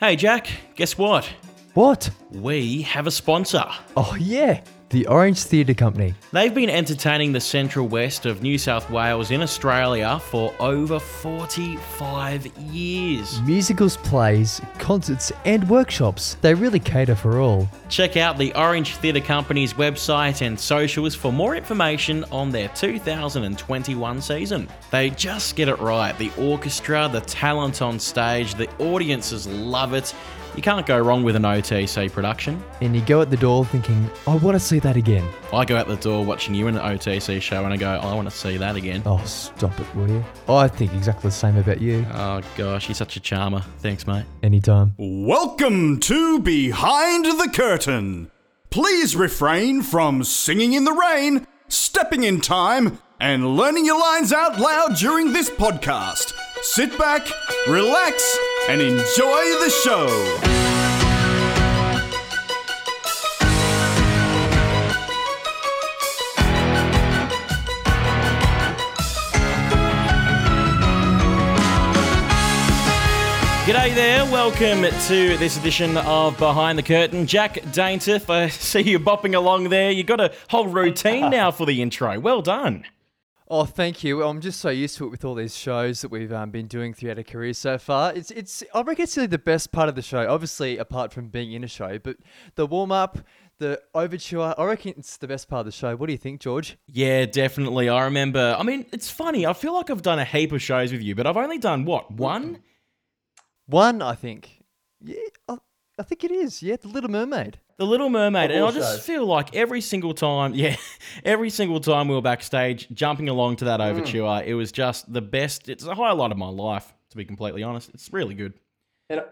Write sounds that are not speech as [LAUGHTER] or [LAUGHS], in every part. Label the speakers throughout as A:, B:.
A: Hey, Jack, guess what?
B: What?
A: We have a sponsor.
B: Oh, yeah. The Orange Theatre Company.
A: They've been entertaining the central west of New South Wales in Australia for over 45 years.
B: Musicals, plays, concerts, and workshops. They really cater for all.
A: Check out the Orange Theatre Company's website and socials for more information on their 2021 season. They just get it right. The orchestra, the talent on stage, the audiences love it. You can't go wrong with an OTC production.
B: And you go at the door thinking, I want to see that again.
A: I go out the door watching you in an OTC show and I go, I want to see that again.
B: Oh, stop it, will you? Oh, I think exactly the same about you.
A: Oh gosh, you're such a charmer. Thanks, mate.
B: Anytime.
C: Welcome to Behind the Curtain. Please refrain from singing in the rain, stepping in time, and learning your lines out loud during this podcast. Sit back, relax, and enjoy the show.
A: G'day there, welcome to this edition of Behind the Curtain. Jack Daintiff, I [LAUGHS] see you bopping along there. You've got a whole routine [LAUGHS] now for the intro. Well done.
B: Oh, thank you. I'm just so used to it with all these shows that we've um, been doing throughout our career so far. It's, it's. I reckon it's really the best part of the show. Obviously, apart from being in a show, but the warm up, the overture. I reckon it's the best part of the show. What do you think, George?
A: Yeah, definitely. I remember. I mean, it's funny. I feel like I've done a heap of shows with you, but I've only done what one?
B: One, I think. Yeah, I, I think it is. Yeah, The Little Mermaid.
A: The Little Mermaid,
D: Of
A: and I just
D: shows.
A: feel like every single time, [LAUGHS] yeah, every single time we were backstage jumping along to that hmm. overture, it was just the best. It's a highlight of my life, to be completely honest. It's really good.
D: And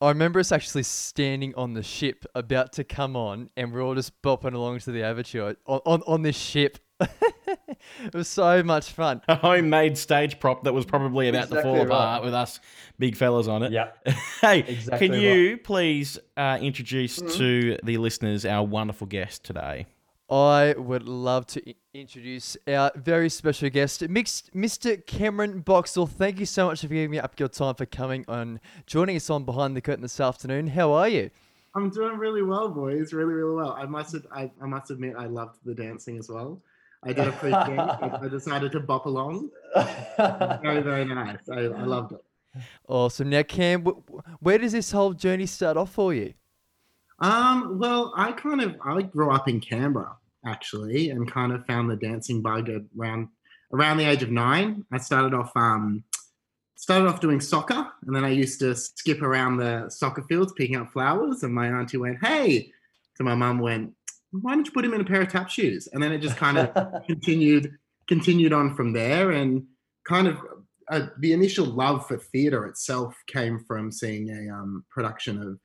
B: I remember us actually standing on the ship about to come on, and we're all just bopping along to the overture on, on, on this ship. [LAUGHS] it was so much fun.
A: A homemade stage prop that was probably about to
D: Exactly
A: fall
D: right.
A: apart with us big fellas on it.
D: Yeah. [LAUGHS]
A: hey,
D: Exactly
A: can you please uh, introduce to the listeners our wonderful guest today?
B: I would love to i- introduce our very special guest, Mr. Cameron Boxall. Thank you so much for giving me up your time for coming on, joining us on Behind the Curtain this afternoon. How are you?
E: I'm doing really well, boys. Really, really well. I must, I, I must admit, I loved the dancing as well. I did a pre-game. I I [LAUGHS] decided to bop along. Very, very nice. I, I loved it.
B: Awesome. Now, Cam, where does this whole journey start off for you?
E: Um, well, I kind of I grew up in Canberra actually, and kind of found the dancing bug around around the age of nine. I started off um started off doing soccer, and then I used to skip around the soccer fields picking up flowers. And my auntie went, "Hey," so my mum went, "Why don't you put him in a pair of tap shoes?" And then it just kind of [LAUGHS] continued continued on from there and kind of uh, the initial love for theater itself came from seeing a um, production of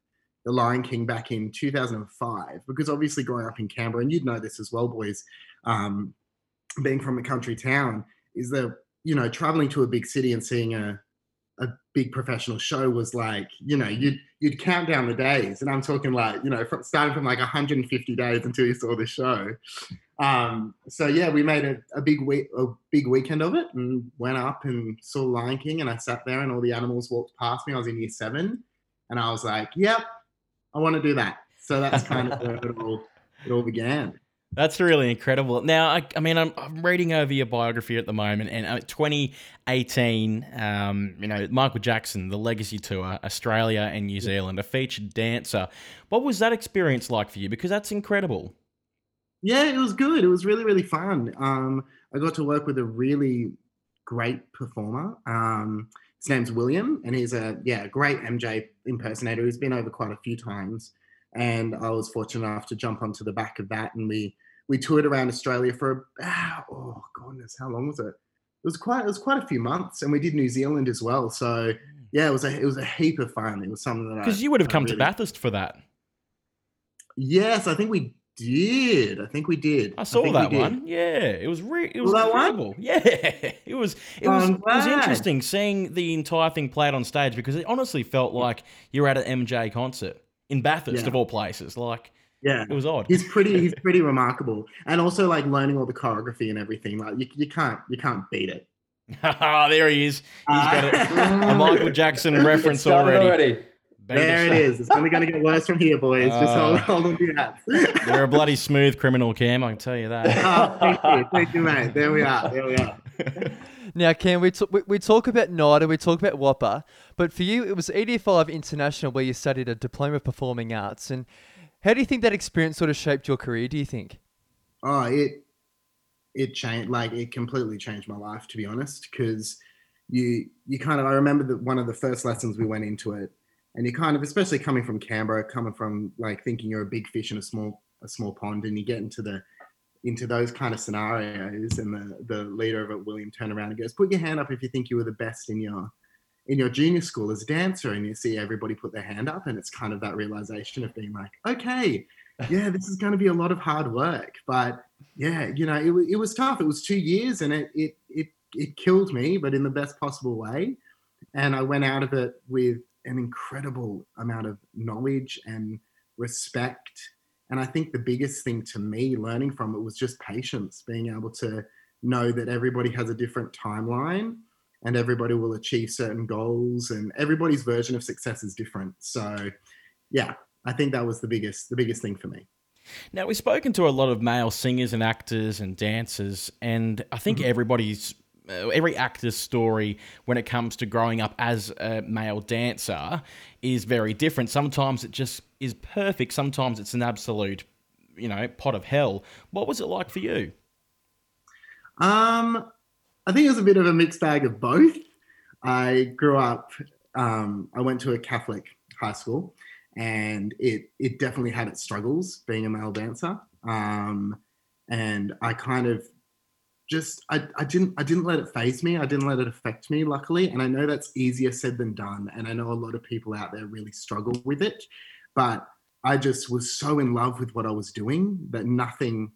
E: the lion king back in 2005 because obviously growing up in canberra and you'd know this as well boys um, being from a country town is that you know traveling to a big city and seeing a a big professional show was like you know you'd you'd count down the days and i'm talking like you know from starting from like 150 days until you saw the show um, so yeah, we made a, a big week, a big weekend of it, and went up and saw Lion King, and I sat there, and all the animals walked past me. I was in year seven, and I was like, "Yep, I want to do that." So that's kind of where it all it all began.
A: That's really incredible. Now, I, I mean, I'm, I'm reading over your biography at the moment, and uh, 2018, um, you know, Michael Jackson, the Legacy Tour, Australia and New Zealand, a featured dancer. What was that experience like for you? Because that's incredible.
E: Yeah, it was good. It was really really fun. Um, I got to work with a really great performer. Um, his name's William, and he's a yeah great MJ impersonator. He's been over quite a few times, and I was fortunate enough to jump onto the back of that, and we we toured around Australia for about oh goodness, how long was it? It was quite it was quite a few months, and we did New Zealand as well. So mm. yeah, it was a it was a heap of fun. It was something that
A: Because you would have
E: I
A: come to Bathurst for that.
E: Yes, I think we did. I think we did.
A: I saw
E: think
A: that
E: we did.
A: one. Yeah, it was re- it was
E: Saw that one?
A: incredible. [LAUGHS] Yeah, it was it was it was interesting seeing the entire thing played on stage because it honestly felt mm. like you were at an MJ concert in Bathurst
E: Yeah.
A: of all places. Like
E: Yeah.
A: it was odd.
E: He's pretty. He's [LAUGHS] pretty remarkable, and also like learning all the choreography and everything. Like you, you can't, you can't beat it. [LAUGHS]
A: there he is. He's got a, a
E: Uh,
A: Michael Jackson [LAUGHS] reference already. The
E: There it is. It's only going to get worse from here, boys. Just hold,
A: Uh,
E: hold on to your hats.
A: You're a bloody smooth criminal, Cam. I can tell you that.
E: oh, thank you, thank you, mate. There we are. There we are. [LAUGHS]
B: Now, Cam, we, t- we, we talk about NIDA, we talk about WAAPA, but for you, it was ED5 International where you studied a Diploma of Performing Arts. And how do you think that experience sort of shaped your career, do you think?
E: Oh, it it changed. Like it completely changed my life, to be honest. Because you you kind of I remember that one of the first lessons we went into it, and you kind of, especially coming from Canberra, coming from like thinking you're a big fish in a small a small pond, and you get into the into those kind of scenarios, and the the leader of it, William, turned around and goes, "Put your hand up if you think you were the best in your." In your junior school as a dancer, and you see everybody put their hand up, and it's kind of that realization of being like, okay, yeah, this is going to be a lot of hard work, but yeah, you know, it, it was tough. It was two years, and it it it it killed me, but in the best possible way. And I went out of it with an incredible amount of knowledge and respect. And I think the biggest thing to me learning from it was just patience, being able to know that everybody has a different timeline and everybody will achieve certain goals and everybody's version of success is different. So yeah, I think that was the biggest the biggest thing for me.
A: Now, we've spoken to a lot of male singers and actors and dancers, and I think everybody's, uh, every actor's story when it comes to growing up as a male dancer is very different. Sometimes it just is perfect, sometimes it's an absolute, you know, pot of hell. What was it like for you?
E: Um, I think it was a bit of a mixed bag of both. I grew up. Um, I went to a Catholic high school, and it it definitely had its struggles being a male dancer. Um, and I kind of just I, I didn't I didn't let it phase me. I didn't let it affect me, luckily. And I know that's easier said than done. And I know a lot of people out there really struggle with it. But I just was so in love with what I was doing that nothing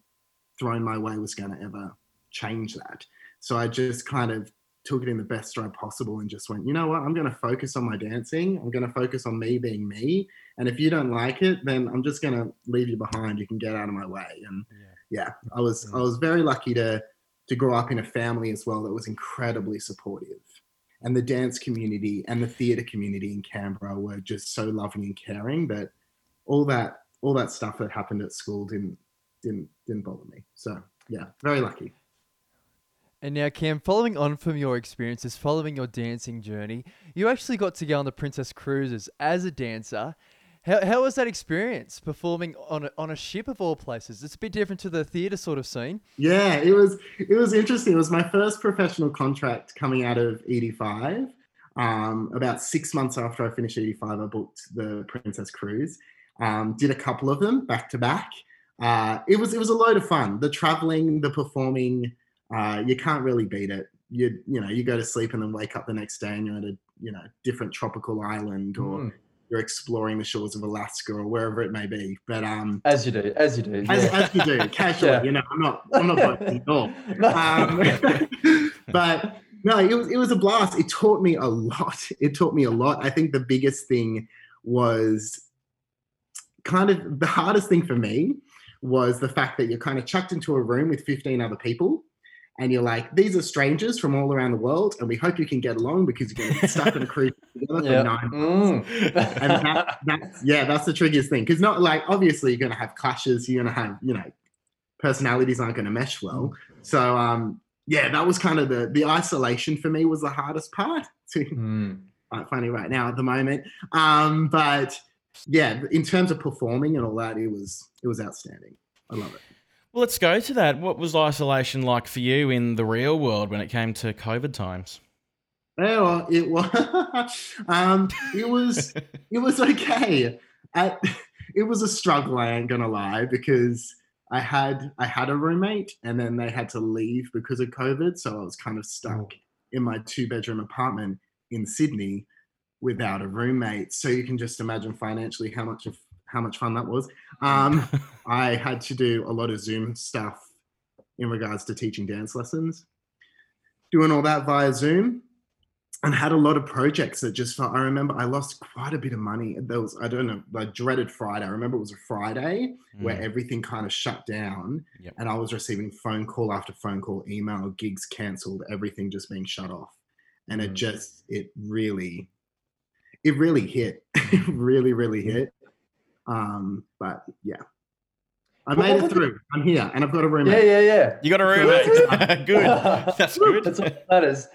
E: thrown my way was going to ever change that. So I just kind of took it in the best stride possible and just went, you know what, I'm going to focus on my dancing. I'm going to focus on me being me. And if you don't like it, then I'm just going to leave you behind. You can get out of my way. And yeah, I was mm. I was very lucky to to grow up in a family as well that was incredibly supportive. And the dance community and the theatre community in Canberra were just so loving and caring that all that all that stuff that happened at school didn't didn't didn't bother me. So yeah, very lucky.
B: And now, Cam, following on from your experiences, following your dancing journey, you actually got to go on the Princess Cruises as a dancer. How, how was that experience performing on a, on a ship of all places? It's a bit different to the theatre sort of scene.
E: Yeah, it was it was interesting. It was my first professional contract coming out of ED5. Um, about six months after I finished ED5, I booked the Princess Cruise. Um, did a couple of them back to back. Uh, it was it was a load of fun. The traveling, the performing, uh, you can't really beat it. You you know you go to sleep and then wake up the next day and you're at a you know different tropical island or
B: Mm.
E: You're exploring the shores of Alaska or wherever it may be. But um,
B: As you do, as you do.
E: as, as you do, [LAUGHS] casually.
B: Yeah.
E: You know, I'm not I'm not at all. [LAUGHS] Um, [LAUGHS] but no, it was it was a blast. It taught me a lot. It taught me a lot. I think the biggest thing was kind of the hardest thing for me was the fact that you're kind of chucked into a room with 15 other people. And you're like, these are strangers from all around the world, and we hope you can get along because you're going to be stuck in a cruise [LAUGHS] together for
B: Yeah.
E: nine months. [LAUGHS] And that, that's yeah, that's the trickiest thing because not like obviously you're going to have clashes. You're going to have you know personalities aren't going to mesh well. So um, yeah, that was kind of the the isolation for me was the hardest part. To [LAUGHS]
B: Mm.
E: quite funny right now at the moment. Um, but yeah, in terms of performing and all that, it was it was outstanding. I love it.
A: Well, let's go to that. What was isolation like for you in the real world when it came to COVID times?
E: Well, it was [LAUGHS] um, it was it was okay. I, [LAUGHS] it was a struggle. I ain't gonna lie because I had I had a roommate and then they had to leave because of COVID, so I was kind of stuck in my two bedroom apartment in Sydney without a roommate. So you can just imagine financially how much of how much fun that was. [LAUGHS] Um, I had to do a lot of Zoom stuff in regards to teaching dance lessons, doing all that via Zoom, and had a lot of projects that just felt. I remember I lost quite a bit of money. There was I don't know, I dreaded Friday. I remember it was a Friday where
A: Mm.
E: everything kind of shut down,
A: Yep.
E: and I was receiving phone call after phone call, email, gigs cancelled, everything just being shut off, and it
B: Mm.
E: just it really it really hit. [LAUGHS] it really, really hit. Um, but yeah. I made
B: what
E: it through. I'm here and I've got a
B: Yeah,
E: roommate.
B: yeah, yeah. Yeah.
A: You got a roommate? [LAUGHS] good. [LAUGHS] That's good.
B: That's all that matters.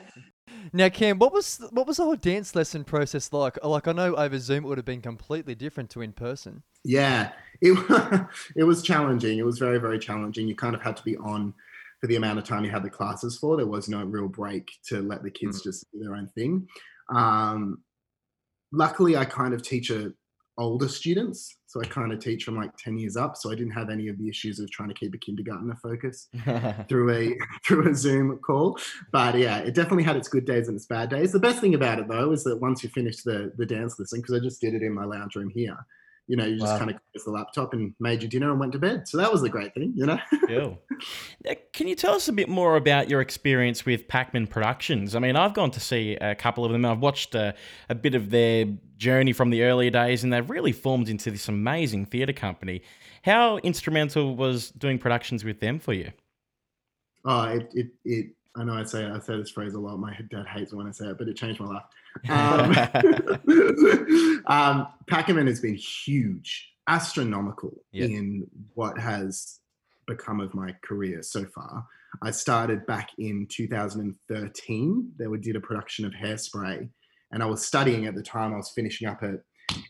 B: Now, Cam, what was what was the whole dance lesson process like? Like, I know over Zoom it would have been completely different to in person.
E: Yeah, it [LAUGHS] it was challenging. It was very very challenging. You kind of had to be on for the amount of time you had the classes for. There was no real break to let the kids just do their own thing. Um, luckily, I kind of teach a older students, so I kind of teach from like ten years up. So I didn't have any of the issues of trying to keep a kindergartner focused [LAUGHS] through a [LAUGHS] through a Zoom call. But yeah, it definitely had its good days and its bad days. The best thing about it though is that once you finish the the dance lesson, because I just did it in my lounge room here, you know, you just
B: Wow.
E: kind of closed the laptop and made your dinner and went to bed. So that was the great thing, you know. [LAUGHS]
A: Cool. Can you tell us a bit more about your experience with Pac-Man Productions? I mean, I've gone to see a couple of them. I've watched a, a bit of their journey from the earlier days, and they've really formed into this amazing theatre company. How instrumental was doing productions with them for you?
E: Oh, it, it, it I know I say I say this phrase a lot. My dad hates when I say it, but it changed my life. [LAUGHS] Um, [LAUGHS] um, Pac-Man has been huge, astronomical
A: Yeah.
E: in what has become of my career so far. I started back in 2013. They were- did a production of Hairspray, and I was studying at the time. I was finishing up at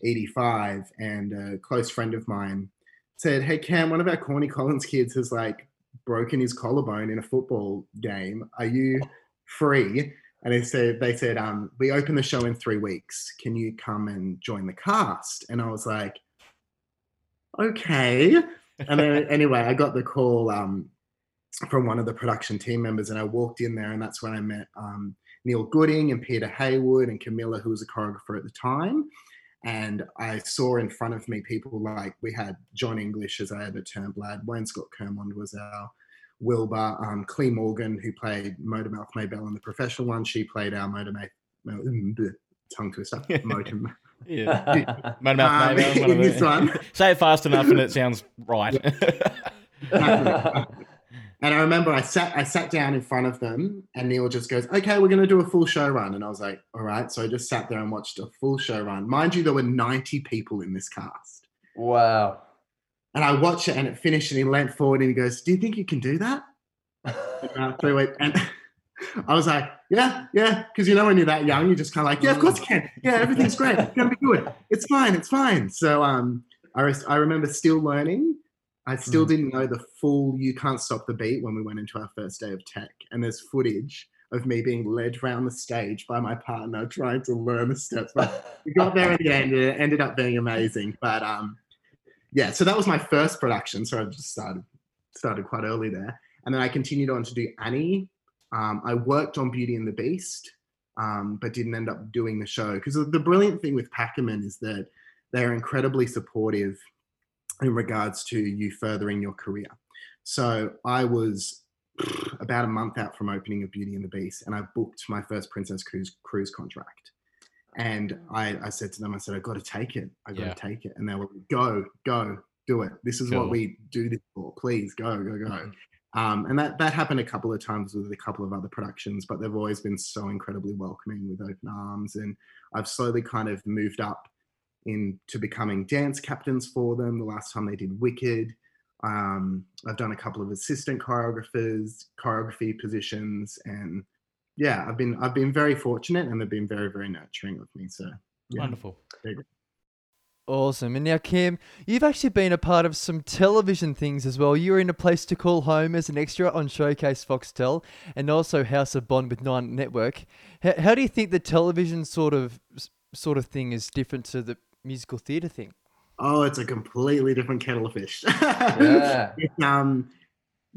E: ED5, and a close friend of mine said, "Hey Cam, one of our Corny Collins kids has like broken his collarbone in a football game. Are you free?" And they said, "They said, um, we open the show in three weeks. Can you come and join the cast?" And I was like, "Okay." And then [LAUGHS] anyway, I got the call um, from one of the production team members, and I walked in there, and that's when I met um, Neil Gooding and Peter Haywood and Camilla, who was a choreographer at the time. And I saw in front of me people like we had Jon English as our Turnblad, Wayne Scott Kermond was our Wilbur, um, Cle Morgan, who played Motormouth Maybelle in the professional one, she played our Motormouth, [LAUGHS] tongue twister, Motor, [LAUGHS]
A: Yeah. Motormouth
E: Um, [LAUGHS]
A: Maybelle, one
E: in this one.
A: Say it fast enough and it sounds right.
E: And I remember I sat I sat down in front of them and Neil just goes, Okay, we're gonna do a full show run. And I was like, All right. So I just sat there and watched a full show run. Mind you, there were 90 people in this cast.
B: wow.
E: And I watched it and it finished and he leant forward and he goes, Do you think you can do that? [LAUGHS] And three weeks. And [LAUGHS] I was like, Yeah, yeah. Because you know when you're that young, you're just kind of like, Yeah, of course I can. Yeah, everything's great. It's gonna be good. It's fine, it's fine. So um I, I remember still learning. I still
B: Mm.
E: didn't know the full You Can't Stop the Beat when we went into our first day of tech. And there's footage of me being led around the stage by my partner trying to learn the steps. But we got there in the end and it ended up being amazing. But um yeah, so that was my first production. So I just started started quite early there. And then I continued on to do Annie. Um, I worked on Beauty and the Beast, um, but didn't end up doing the show. Because the brilliant thing with Pac-Man is that they're incredibly supportive in regards to you furthering your career. So I was [SNIFFS] about a month out from opening of Beauty and the Beast, and I booked my first Princess Cruise cruise contract. And I, I said to them, I said, I've got to take it. I've got
A: Yeah.
E: to take it. And they were like, go, go, do it. This is
A: Cool.
E: what we do this for. Please go, go, go. Um, and that that happened a couple of times with a couple of other productions, but they've always been so incredibly welcoming with open arms. And I've slowly kind of moved up into becoming dance captains for them. The last time they did Wicked, um, I've done a couple of assistant choreographers, choreography positions, and yeah, I've been I've been very fortunate, and they've been very very nurturing with me. So yeah.
A: Wonderful.
B: Awesome. And now, Kim, you've actually been a part of some television things as well. You were in a place to call home as an extra on Showcase Foxtel and also House of Bond with Nine Network. How, how do you think the television sort of sort of thing is different to the musical theatre thing?
E: Oh, it's a completely different kettle of fish. [LAUGHS]
B: Yeah.
E: It's, um,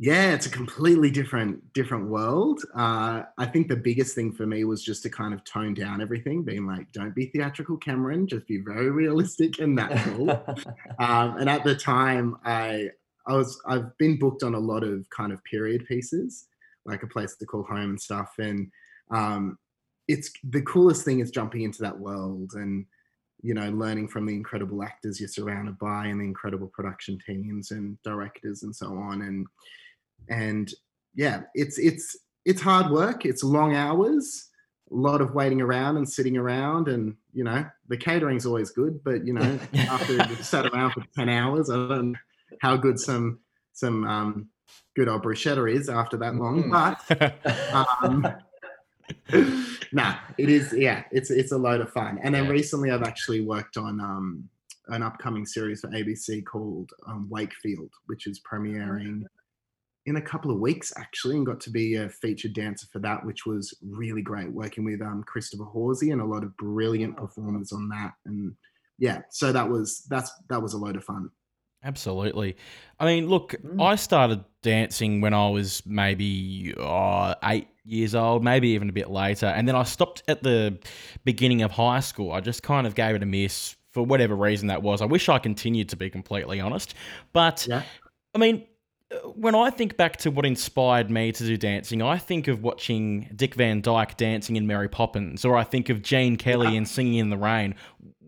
E: yeah, it's a completely different different world. Uh, I think the biggest thing for me was just to kind of tone down everything, being like, don't be theatrical, Cameron. Just be very realistic and natural. [LAUGHS] um, and at the time, I I was I've been booked on a lot of kind of period pieces, like a place to call home and stuff. And um, it's the coolest thing is jumping into that world and you know learning from the incredible actors you're surrounded by and the incredible production teams and directors and so on and and yeah it's it's it's hard work it's long hours a lot of waiting around and sitting around and you know, the catering's always good, but you know, [LAUGHS] after you've sat around for ten hours, I don't know how good some some um, good old bruschetta is after that long.
B: Mm.
E: But [LAUGHS] um, [LAUGHS] nah, it is. Yeah, it's it's a load of fun. And then
A: Yeah.
E: recently, I've actually worked on um, an upcoming series for ABC called um, Wakefield, which is premiering in a couple of weeks actually, and got to be a featured dancer for that, which was really great. Working with um, Christopher Horsey and a lot of brilliant performers on that, and yeah, so that was that's that was a load of fun.
A: Absolutely. I mean, look,
B: Mm.
A: I started dancing when I was maybe uh, eight years old, maybe even a bit later. And then I stopped at the beginning of high school. I just kind of gave it a miss for whatever reason that was. I wish I continued, to be completely honest. But,
E: Yeah.
A: I mean, when I think back to what inspired me to do dancing, I think of watching Dick Van Dyke dancing in Mary Poppins, or I think of Gene Kelly in Singing in the Rain.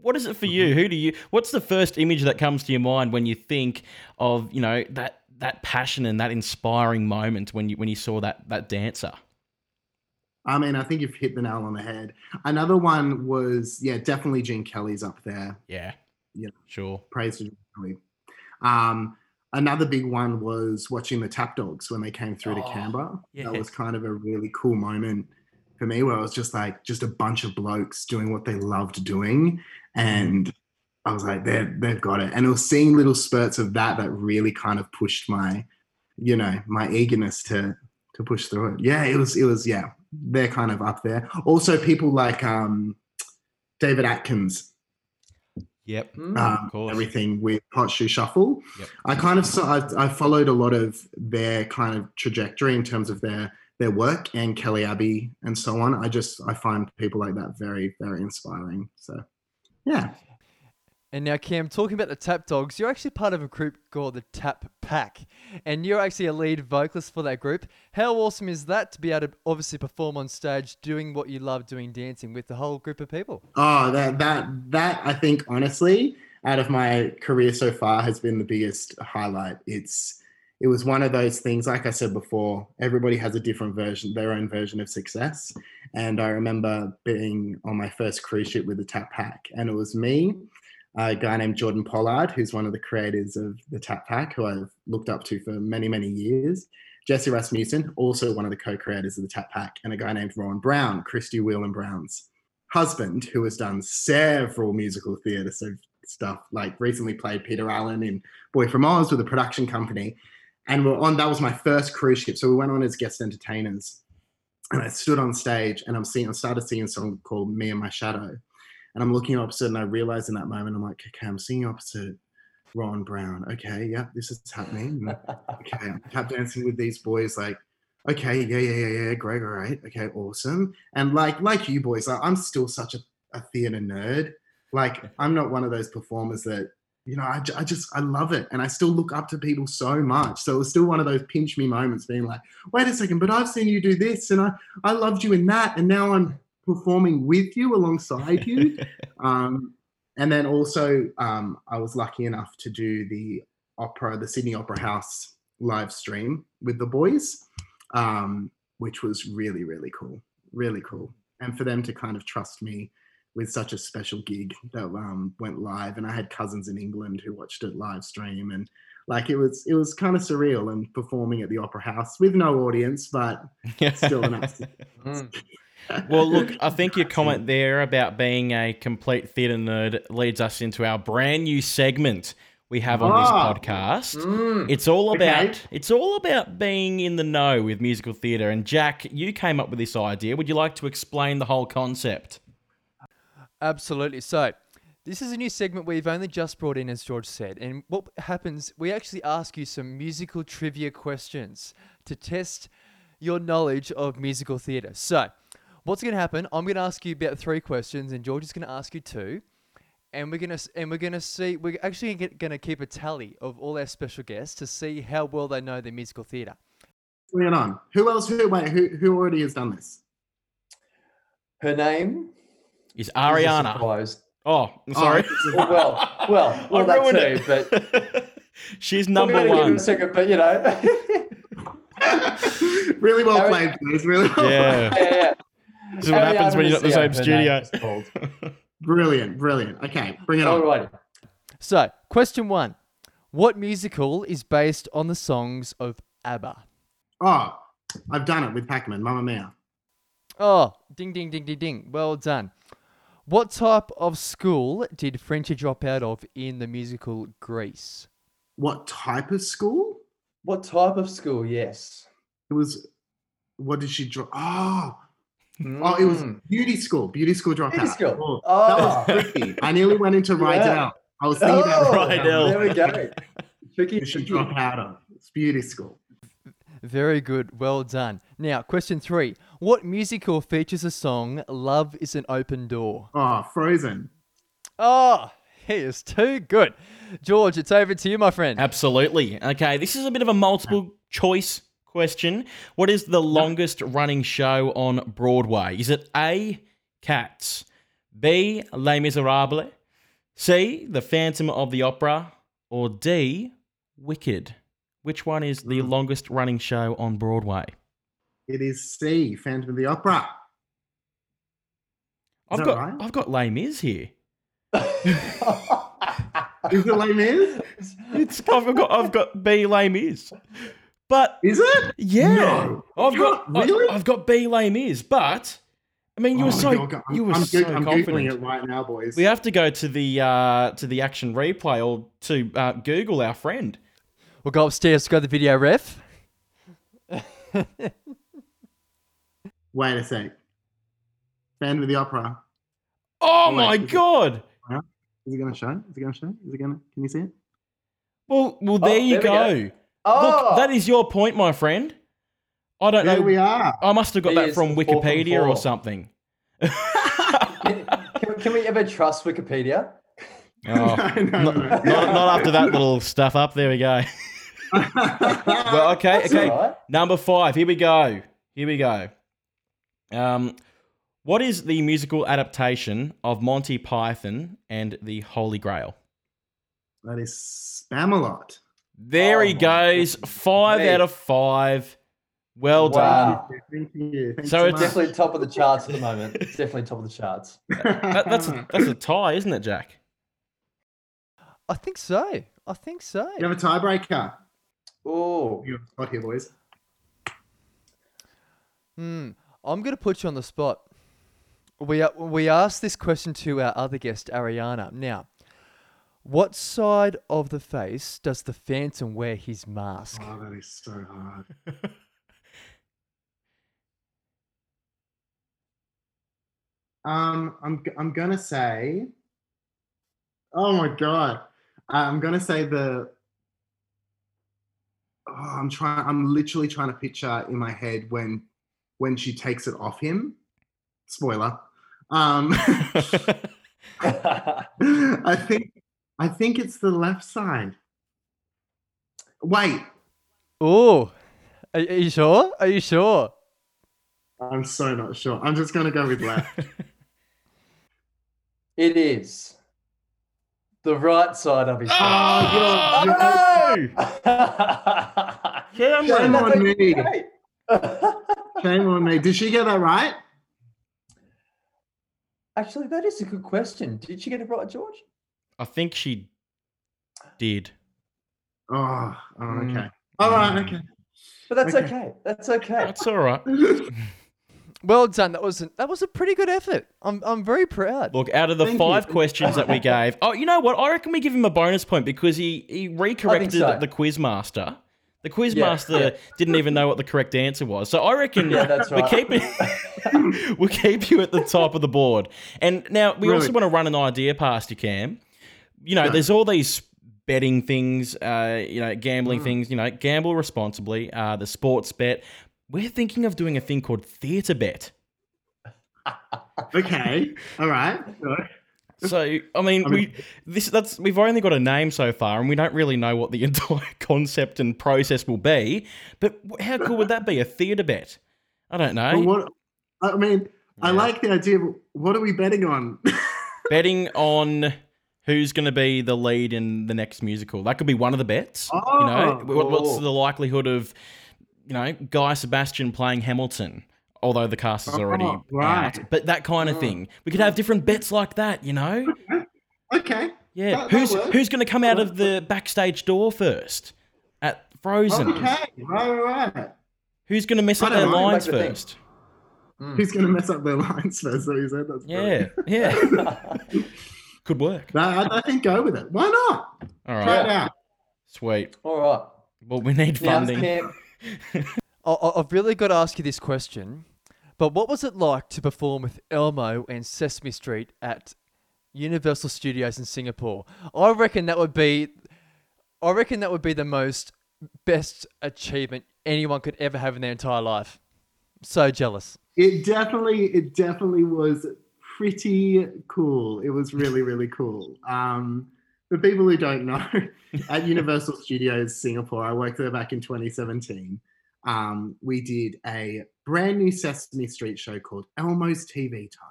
A: What is it for mm-hmm. you? Who do you? What's the first image that comes to your mind when you think of you know that that passion and that inspiring moment when you when you saw that that dancer?
E: I mean, I think you've hit the nail on the head. Another one was, yeah, definitely Gene Kelly's up there.
A: Yeah,
E: Yeah.
A: sure.
E: Praise to Gene Kelly. Um, another big one was watching the Tap Dogs when they came through to
A: Oh,
E: Canberra.
A: yeah.
E: That was kind of a really cool moment for me where I was just like, just a bunch of blokes doing what they loved doing. And I was like, they've, they've got it. And it was seeing little spurts of that that really kind of pushed my, you know, my eagerness to to push through it. Yeah, it was, it was, yeah, they're kind of up there. Also, people like um, David Atkins
A: Yep.
B: Mm.
E: um,
A: course.
E: everything with Hot Shoe Shuffle.
A: Yep.
E: I kind of saw, I, I followed a lot of their kind of trajectory in terms of their their work and Kelley Abbey and so on. I just I find people like that very very inspiring. So yeah,
B: And now, Cam, talking about the Tap Dogs, you're actually part of a group called the Tap Pack, and you're actually a lead vocalist for that group. How awesome is that to be able to obviously perform on stage doing what you love doing, dancing with the whole group of people?
E: oh that that that I think honestly out of my career so far has been the biggest highlight. It's it was one of those things like i said before everybody has a different version their own version of success and i remember being on my first cruise ship with the tap pack and it was me a guy named jordan pollard who's one of the creators of the tap pack who i've looked up to for many many years. Jesse rasmussen also one of the co-creators of the tap pack and a guy named rohan browne christie whelan browne's husband who has done several musical theatre stuff like recently played peter allen in boy from oz with a production company. And we're on that was my first cruise ship. So we went on as guest entertainers. And i stood on stage and i'm seeing i started singing a song called me and my shadow and i'm looking opposite and i realized in that moment i'm like okay i'm singing opposite rohan browne. Okay yeah this is happening. [LAUGHS] Okay i'm tap dancing with these boys like okay yeah yeah yeah yeah great all right okay awesome. And like like you boys like, i'm still such a, a theater nerd. Like [LAUGHS] i'm not one of those performers that you know I, I just i love it and i still look up to people so much. So it was still one of those pinch me moments being like wait a second but i've seen you do this and i i loved you in that and now i'm performing with you alongside you [LAUGHS] um and then also um i was lucky enough to do the opera the sydney opera house live stream with the boys um which was really really cool really cool and for them to kind of trust me with such a special gig that um, went live and i had cousins in england who watched it live stream and like it was it was kind of surreal and performing at the opera house with no audience but [LAUGHS] still an absolute
B: Mm.
A: Well, look, I [LAUGHS] think your comment there about being a complete theatre nerd leads us into our brand new segment we have on this
E: Ah.
A: podcast.
B: Mm.
A: It's all
E: Okay.
A: about it's all about being in the know with musical theatre. And Jack, you came up with this idea. Would you like to explain the whole concept?
B: Absolutely. So, this is a new segment we've only just brought in, as George said. And what happens, we actually ask you some musical trivia questions to test your knowledge of musical theatre. So, what's going to happen? I'm going to ask you about three questions, and George is going to ask you two. And we're gonna and we're gonna see. We're actually gonna keep a tally of all our special guests to see how well they know their musical theatre.
E: Bring it on. Who else? Who wait? Who who already has done this?
D: Her name
A: Is
D: is
A: Ariana?
D: surprise.
A: Oh, I'm sorry.
E: Oh,
D: Well, well, [LAUGHS] well, well that too,
A: it.
D: but [LAUGHS]
A: She's
D: I'm
A: number
D: gonna give him a second. But you know, [LAUGHS]
E: really well
D: Ari-
E: played, boys. Really well
A: Yeah.
D: yeah, yeah.
A: This is what happens when you're not in the same studio.
D: Messier, her name is called. [LAUGHS]
E: Brilliant, brilliant. Okay, bring it on.
D: Alrighty.
B: So, question one What musical is based on the songs of ABBA?
E: Oh, I've done it with Pac-Man, Mamma Mia.
B: Oh, ding, ding, ding, ding, ding. Well done. What type of school did Frenchie drop out of in the musical Grease?
E: What type of school?
D: What type of school? Yes.
E: It was. What did she drop? Oh, oh, it was
D: Mm.
E: beauty school. Beauty school dropout.
D: Beauty school.
E: Oh, that
D: Oh.
E: was tricky. I nearly went into [LAUGHS] Rydell.
D: Yeah.
E: I was thinking about
D: Oh,
A: Rydell.
D: There we go. [LAUGHS] Tricky.
E: Did she
D: tricky.
E: drop out of? It's beauty school.
B: Very good. Well done. Now, question three What musical features the song Love is an Open Door?
E: Oh, Frozen.
B: Oh, he is too good. George, it's over to you, my friend.
A: Absolutely. Okay, this is a bit of a multiple choice question. What is the longest running show on Broadway? Is it A, Cats, B, Les Miserables, C, The Phantom of the Opera, or D, Wicked? Which one is the
E: Hmm.
A: longest running show on Broadway?
E: It is C, Phantom of the Opera.
A: I've
E: that
A: got
E: right?
A: I've got Les Mis here. [LAUGHS]
E: Is it Les Mis?
A: It's I've got I've got B Les Mis. [LAUGHS] But
E: Is it?
A: Yeah,
E: No.
A: I've got
E: Really?
A: I, have got B Les Mis, but I mean you were
E: Oh,
A: so
E: God, God,
A: you were
E: I'm,
A: so
E: Goog- I'm
A: confident.
E: googling it right now, boys.
A: We have to go to the uh, to the action replay or to uh, Google our friend.
B: We'll go upstairs to go to the video ref. [LAUGHS]
E: Wait a sec. Phantom of the Opera.
A: Oh
E: Wait,
A: my
E: is
A: god!
E: Is it going to show? Is it going to show? Is it going to? Can you see it?
A: Well, well, there you
D: there we
A: go.
D: Oh,
A: Look, that is your point, my friend. I don't
E: There
A: know.
E: we are.
A: I must have got that from
D: four from
A: Wikipedia or something. [LAUGHS]
D: can, can, we ever trust Wikipedia? [LAUGHS]
A: Oh, [LAUGHS]
E: no, no,
A: not,
E: no.
A: not, not after that little stuff up. There we go. well, okay,
D: That's
A: okay.
D: right.
A: Number five. Here we go. Here we go. Um, what is the musical adaptation of Monty Python and the Holy Grail?
E: that is Spamalot.
A: There
D: Oh
A: he
D: goes.
A: goodness. Five
D: me.
A: out of five. Well
D: Wow.
E: Thank you. Thanks
A: So
E: so
A: it's.
D: Definitely top of the charts at the moment. It's definitely top of the charts. [LAUGHS] [LAUGHS]
A: That, that's a, that's a tie, isn't it, Jack?
B: I think so. I think so.
E: you have a tiebreaker.
D: Oh,
E: You have a spot here, boys.
B: Hmm. I'm going to put you on the spot. We, we asked this question to our other guest, Ariana. Now, what side of the face does the Phantom wear his mask?
E: Oh, that is so hard. [LAUGHS] um, I'm g- I'm gonna say. Oh my god, I'm gonna say the. Oh, I'm trying. I'm literally trying to picture in my head when, when she takes it off him. Spoiler. Um, [LAUGHS] [LAUGHS] I think I think it's the left side. Wait,
B: Oh, are, are you sure? Are you sure?
E: I'm so not sure. I'm just gonna go with left. [LAUGHS]
D: it is the right side of his
A: Oh,
E: you're-
A: no!
D: face.
E: Shame
A: Cameron.
E: on me.
D: okay.
E: Shame on me. Did she get that right?
D: Actually, that is a good question. Did she get it right, George?
A: I think she did.
E: Oh, oh
A: Mm.
E: okay. All right, okay.
D: But that's
E: Okay.
D: okay. That's okay.
A: That's all right. [LAUGHS]
B: Well done. That was a, that was a pretty good effort. I'm I'm very proud.
A: Look, out of the
E: Thank
A: five
E: you.
A: questions that we [LAUGHS] gave, oh, you know what? I reckon we give him a bonus point because he he recorrected
D: so.
A: the quiz master. The quiz
D: Yeah,
A: master
D: yeah.
A: didn't even know what the correct answer was. So I reckon
D: Yeah, that's
A: we
D: right.
A: keep it. [LAUGHS] we'll keep you at the top of the board. And now we also want to run an idea past you, Cam. You know,
E: Yeah.
A: there's all these betting things, uh, you know, gambling
E: Mm.
A: things. You know, gamble responsibly. Uh, the sports bet. We're thinking of doing a thing called theatre bet. [LAUGHS]
E: okay. All right.
A: So I mean, we this that's we've only got a name so far, and we don't really know what the [LAUGHS] entire concept and process will be. But how cool would that be? A theatre bet? I don't know.
E: But what? I mean, I like the idea. But what are we betting on? [LAUGHS]
A: Betting on who's going to be the lead in the next musical. That could be one of the bets. you know,
E: Oh,
A: What- what's the likelihood of you know Guy Sebastian playing Hamilton? although the cast is already
E: Oh, right.
A: out. But that kind of
B: Mm.
A: thing. We could have different bets like that, you know? [LAUGHS]
E: Okay.
A: Yeah.
E: That- that
A: who's
E: works.
A: who's going to come out of the backstage door first at Frozen?
E: Okay. Right, right.
A: Who's going to mess up their
E: know.
A: lines
D: Like the
A: first?
E: Who's going to mess up their lines first? So you said that's
A: Yeah,
E: brilliant.
A: yeah. [LAUGHS] [LAUGHS] Could work.
E: No, I, I think go with it. Why not?
A: All
E: Try it out.
A: Sweet.
D: All right.
A: Well, we need funding.
D: Cam, [LAUGHS]
B: I- I- I've really got to ask you this question. But what was it like to perform with Elmo and Sesame Street at Universal Studios in Singapore? I reckon that would be, I reckon that would be the most best achievement anyone could ever have in their entire life. So jealous.
E: It definitely, it definitely was pretty cool. It was really, really cool. Um, for people who don't know, [LAUGHS] at Universal Studios Singapore, I worked there back in 2017. Um, we did a brand new Sesame Street show called Elmo's TV Time.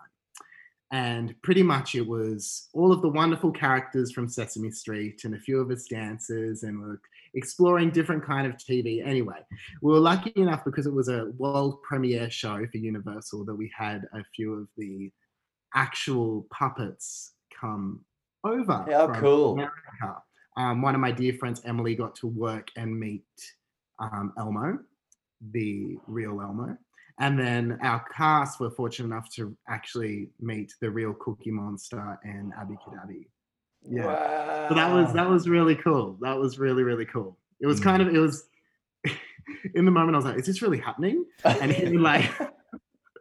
E: And pretty much it was all of the wonderful characters from Sesame Street and a few of us dancers, and we're exploring different kind of TV. Anyway, we were lucky enough because it was a world premiere show for Universal that we had a few of the actual puppets come over.
D: How
E: from
D: cool.
E: America. Um, one of my dear friends, Emily, got to work and meet um, Elmo, the real Elmo. And then our cast were fortunate enough to actually meet the real Cookie Monster and Abby Cadabby. Yeah.
D: Wow.
E: So that was that was really cool. That was really really cool. It was
A: Mm.
E: kind of it was [LAUGHS] in the moment I was like, is this really happening? [LAUGHS] And he was like,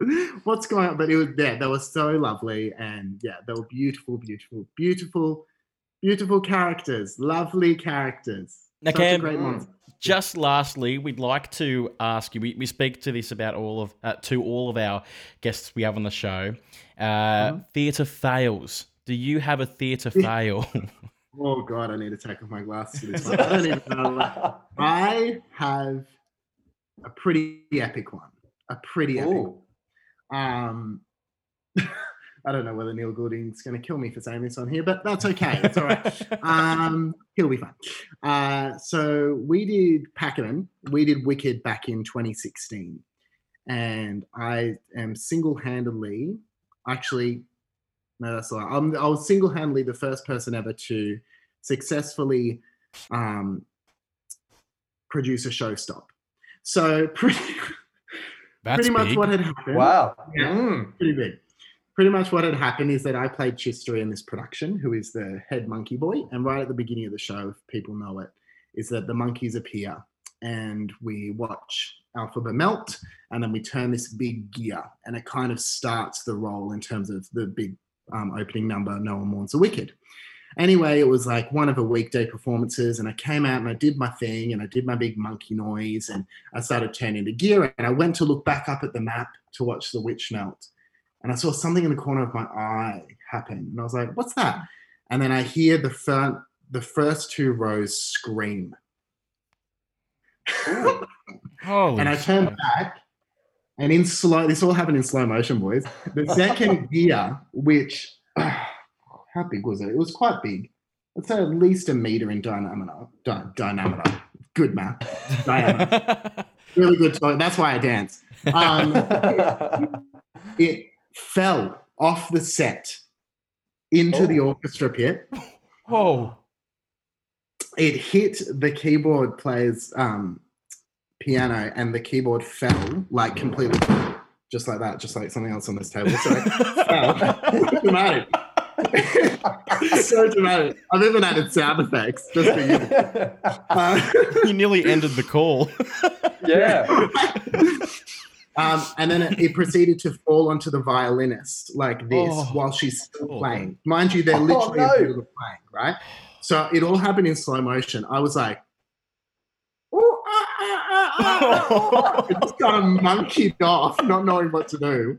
E: [LAUGHS] what's going on? But it was yeah, they were so lovely and yeah, they were beautiful, beautiful, beautiful, beautiful characters, lovely characters.
A: Now,
E: Such a
A: Cam,
E: great
D: Mm.
A: Just lastly, we'd like to ask you. We, we speak to this about all of uh, to all of our guests we have on the show. Uh,
E: Mm-hmm.
A: Theatre fails. Do you have a theatre [LAUGHS] fail?
E: Oh god, I need to take off my glasses for this one. I don't even know. [LAUGHS] I have a pretty epic one. A pretty epic
D: Ooh.
E: Um, [LAUGHS] I don't know whether Neil Gooding's going to kill me for saying this on here, but that's okay. It's all right. [LAUGHS] Um, he'll be fine. Uh, so we did Pac-Man. We did Wicked back in 2016, and I am single-handedly, actually, no, that's a lie. I'm, I was single-handedly the first person ever to successfully um, produce a show stop. So [LAUGHS] pretty,
A: That's
E: pretty much
A: big.
E: what had happened
D: Wow.
E: Yeah.
D: Mm.
E: pretty big. Pretty much what had happened is that I played Chister in this production, who is the head monkey boy. And right at the beginning of the show, if people know it, is that the monkeys appear and we watch Elphaba melt, and then we turn this big gear, and it kind of starts the role in terms of the big um, opening number, No One Mourns the Wicked. Anyway, it was like one of the weekday performances, and I came out and I did my thing, and I did my big monkey noise, and I started turning the gear, and I went to look back up at the map to watch the witch melt and I saw something in the corner of my eye happen, and I was like, "What's that?" And then I hear the front, the first two rows scream, [LAUGHS] and I turn
A: shit.
E: back, and in slow, this all happened in slow motion, boys. The second gear, which how big was it? It was quite big. I'd say at least a meter in diameter. Di- diameter. Good math. Diameter. [LAUGHS] really good. Talk. That's why I dance. Um, [LAUGHS] it fell off the set into the orchestra pit.
A: Oh.
E: It hit the keyboard player's um, piano, and the keyboard fell like completely, just like that, just like something else on this table. Sorry, [LAUGHS] fell. Dramatic. [LAUGHS] so dramatic. I've even added sound effects just for you. Uh, [LAUGHS]
A: you nearly ended the call.
D: yeah. [LAUGHS]
E: Um, and then it, it proceeded to fall onto the violinist like this
A: Oh.
E: while she's still
A: Oh.
E: playing. Mind you, they're
D: Oh,
E: literally
D: no.
E: in the middle of playing, right? So it all happened in slow motion. I was like, "Ooh, ah, ah, ah, ah, ah." Just kind of monkeyed off, not knowing what to do.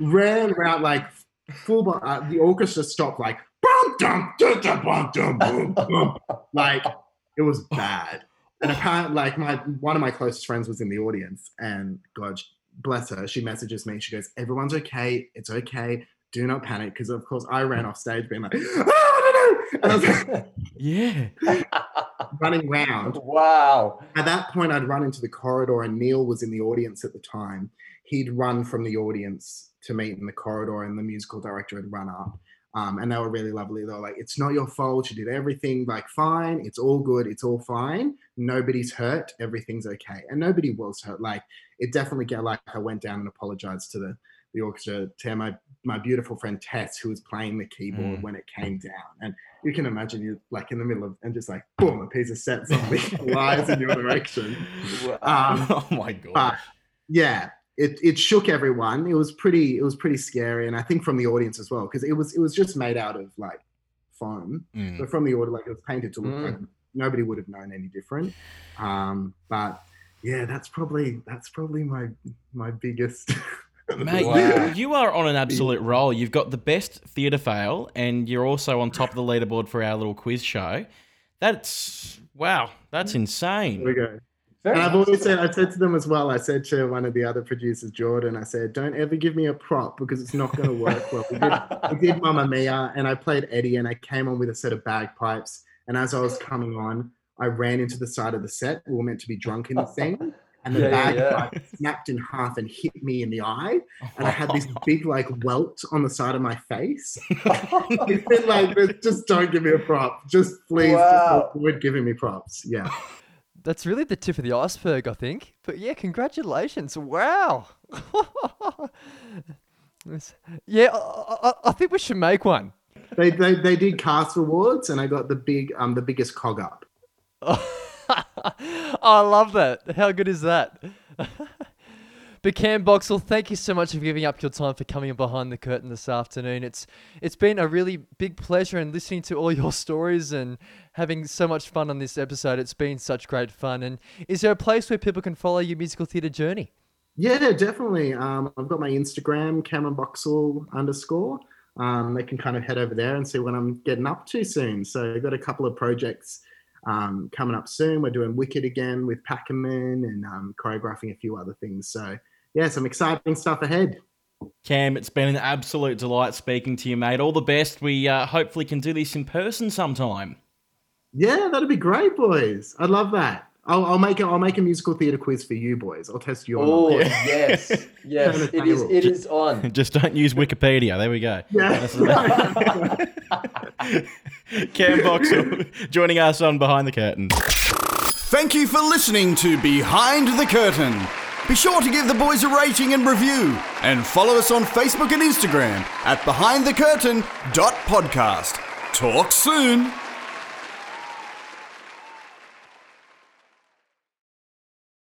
E: Ran around like full. Uh, the orchestra stopped like, bum, dum, dum, dum, bum, dum, boom, boom. [LAUGHS] like it was bad. And apparently, like my one of my closest friends was in the audience, and God bless her, she messages me. She goes, "Everyone's okay. It's okay. Do not panic." Because of course, I ran off stage being like, "Oh no, no!" And I was like, [LAUGHS]
A: yeah. [LAUGHS]
E: running round.
D: wow.
E: At that point, I'd run into the corridor, and Neil was in the audience at the time. he'd run from the audience to meet in the corridor, and the musical director had run up. Um, and they were really lovely. They were like, "It's not your fault. You did everything like fine. It's all good. It's all fine. Nobody's hurt. Everything's okay." And nobody was hurt. Like it definitely get like I went down and apologized to the the orchestra to my my beautiful friend Tess, who was playing the keyboard
A: Mm.
E: when it came down. And you can imagine you like in the middle of and just like boom, a piece of set something [LAUGHS] flies in your direction. [LAUGHS] Um, [LAUGHS]
A: oh my god.
E: but yeah, it, it shook everyone. It was pretty it was pretty scary, and I think from the audience as well because it was it was just made out of like foam,
A: Mm.
E: but from the audience like it was painted to look
B: Mm.
E: like nobody would have known any different. Um, but yeah, that's probably that's probably my my biggest. [LAUGHS]
A: Mate,
B: Wow.
A: you, you are on an absolute roll. You've got the best theatre fail, and you're also on top of the leaderboard for our little quiz show. That's wow. That's
E: There we
A: insane.
E: go.
D: Very
E: And I've
D: nice.
E: always said, I said to them as well. I said to one of the other producers, Jordan, I said, "Don't ever give me a prop because it's not going to work well." We did, we did [LAUGHS] Mamma Mia, and I played Eddie, and I came on with a set of bagpipes. And as I was coming on, I ran into the side of the set. We were meant to be drunk in the thing, and the
B: Yeah, yeah, yeah.
E: snapped in half and hit me in the eye, and I had this big like welt on the side of my face. It's been like, just don't give me a prop, just please,
D: Wow.
E: just avoid giving me props. Yeah.
B: That's really the tip of the iceberg, I think. But yeah, congratulations! Wow. [LAUGHS] Yeah, I, I, I think we should make one.
E: They, they they did cast awards, and I got the big um the biggest cog up. [LAUGHS]
B: I love that. How good is that? [LAUGHS] but Cam Boxall, thank you so much for giving up your time for coming behind the curtain this afternoon. It's it's been a really big pleasure and listening to all [LAUGHS] your stories and having so much fun on this episode. It's been such great fun. And is there a place where people can follow your musical theatre journey?
E: Yeah, definitely. Um, I've got my Instagram, Cameron Boxall underscore. Um, they can kind of head over there and see what I'm getting up to soon. So I've got a couple of projects um, coming up soon. We're doing Wicked again with Packemin and um, choreographing a few other things. So yeah, some exciting stuff ahead.
A: Cam, it's been an absolute delight speaking to you, mate. All the best. We uh, hopefully can do this in person sometime.
E: Yeah, that'd be great, boys. I'd love that. I'll, I'll make it. I'll make a musical theatre quiz for you, boys. I'll test your
D: Oh
E: knowledge. [LAUGHS]
D: yes, yes,
E: Turn the
D: it is.
E: table.
D: It is on. [LAUGHS]
A: Just don't use Wikipedia. There we go.
E: Yeah. [LAUGHS]
A: Cam Boxall joining us on Behind the Curtain.
C: Thank you for listening to Behind the Curtain. Be sure to give the boys a rating and review, and follow us on Facebook and Instagram at behindthecurtain.podcast. Talk soon.